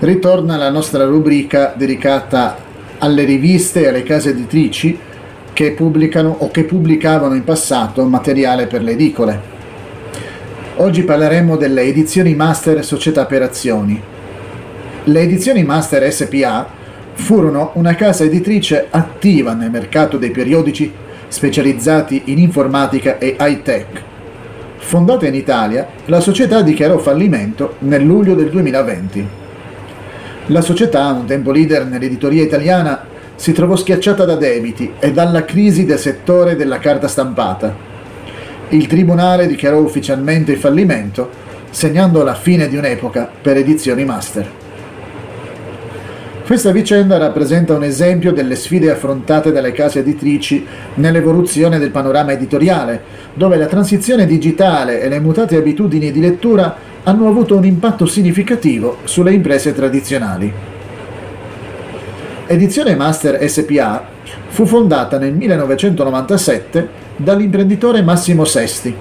ritorna la nostra rubrica dedicata alle riviste e alle case editrici che pubblicano o che pubblicavano in passato materiale per le edicole. Oggi parleremo delle edizioni Master Società per Azioni. Le edizioni Master SPA furono una casa editrice attiva nel mercato dei periodici specializzati in informatica e high tech. Fondata in Italia, la società dichiarò fallimento nel luglio del 2020. La società, un tempo leader nell'editoria italiana, si trovò schiacciata da debiti e dalla crisi del settore della carta stampata. Il tribunale dichiarò ufficialmente il fallimento, segnando la fine di un'epoca per edizioni master. Questa vicenda rappresenta un esempio delle sfide affrontate dalle case editrici nell'evoluzione del panorama editoriale, dove la transizione digitale e le mutate abitudini di lettura hanno avuto un impatto significativo sulle imprese tradizionali. Edizione Master SPA fu fondata nel 1997 dall'imprenditore Massimo Sesti.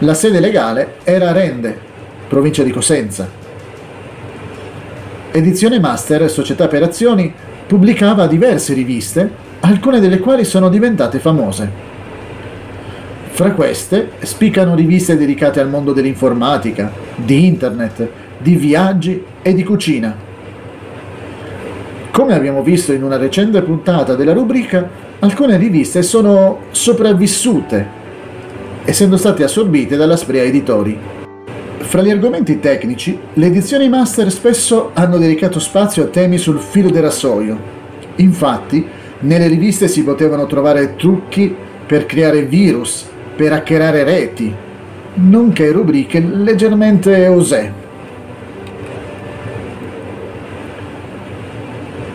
La sede legale era a Rende, provincia di Cosenza. Edizione Master, società per azioni, pubblicava diverse riviste, alcune delle quali sono diventate famose. Fra queste spiccano riviste dedicate al mondo dell'informatica, di internet, di viaggi e di cucina. Come abbiamo visto in una recente puntata della rubrica, alcune riviste sono sopravvissute, essendo state assorbite dalla Sprea Editori. Fra gli argomenti tecnici, le edizioni master spesso hanno dedicato spazio a temi sul filo del rasoio. Infatti, nelle riviste si potevano trovare trucchi per creare virus, per hackerare reti, nonché rubriche leggermente osè.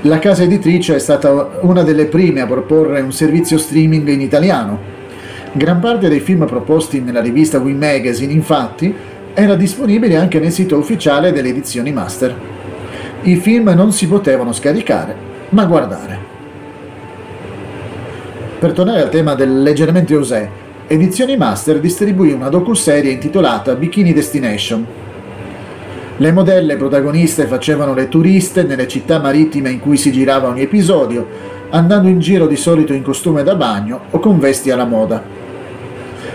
La casa editrice è stata una delle prime a proporre un servizio streaming in italiano. Gran parte dei film proposti nella rivista Wii Magazine, infatti, era disponibile anche nel sito ufficiale delle edizioni master. I film non si potevano scaricare, ma guardare. Per tornare al tema del leggermente osè, Edizioni Master distribuì una docuserie intitolata Bikini Destination. Le modelle protagoniste facevano le turiste nelle città marittime in cui si girava ogni episodio, andando in giro di solito in costume da bagno o con vesti alla moda.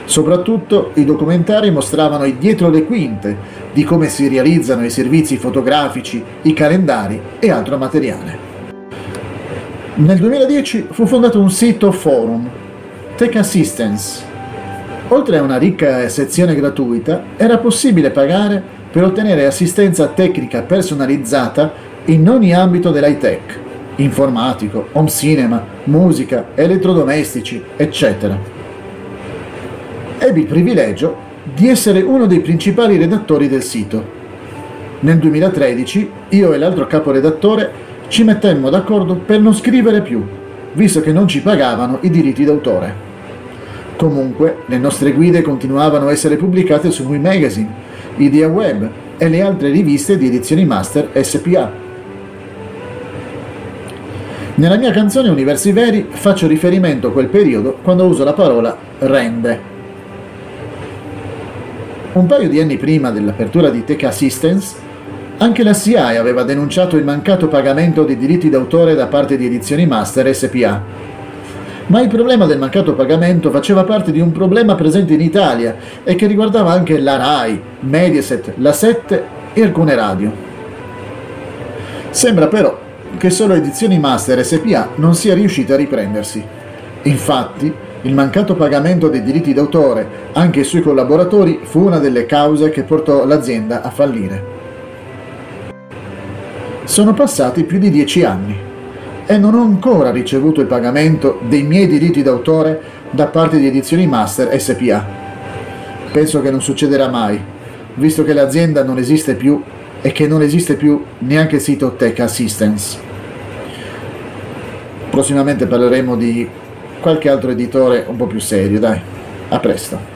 Soprattutto i documentari mostravano i dietro le quinte di come si realizzano i servizi fotografici, i calendari e altro materiale. Nel 2010 fu fondato un sito forum, Tech Assistance. Oltre a una ricca sezione gratuita, era possibile pagare per ottenere assistenza tecnica personalizzata in ogni ambito dell'high tech, informatico, home cinema, musica, elettrodomestici, eccetera ebbe il privilegio di essere uno dei principali redattori del sito. Nel 2013 io e l'altro caporedattore ci mettemmo d'accordo per non scrivere più, visto che non ci pagavano i diritti d'autore. Comunque, le nostre guide continuavano a essere pubblicate su Wii Magazine, Idea Web e le altre riviste di edizioni master SPA. Nella mia canzone Universi Veri faccio riferimento a quel periodo quando uso la parola rende. Un paio di anni prima dell'apertura di Tech Assistance, anche la CI aveva denunciato il mancato pagamento dei diritti d'autore da parte di Edizioni Master SPA. Ma il problema del mancato pagamento faceva parte di un problema presente in Italia e che riguardava anche la RAI, Mediaset, la 7 e alcune radio. Sembra però che solo Edizioni Master SPA non sia riuscita a riprendersi. Infatti, il mancato pagamento dei diritti d'autore anche ai suoi collaboratori fu una delle cause che portò l'azienda a fallire. Sono passati più di dieci anni e non ho ancora ricevuto il pagamento dei miei diritti d'autore da parte di Edizioni Master SPA. Penso che non succederà mai, visto che l'azienda non esiste più e che non esiste più neanche il sito Tech Assistance. Prossimamente parleremo di qualche altro editore un po' più serio, dai. A presto.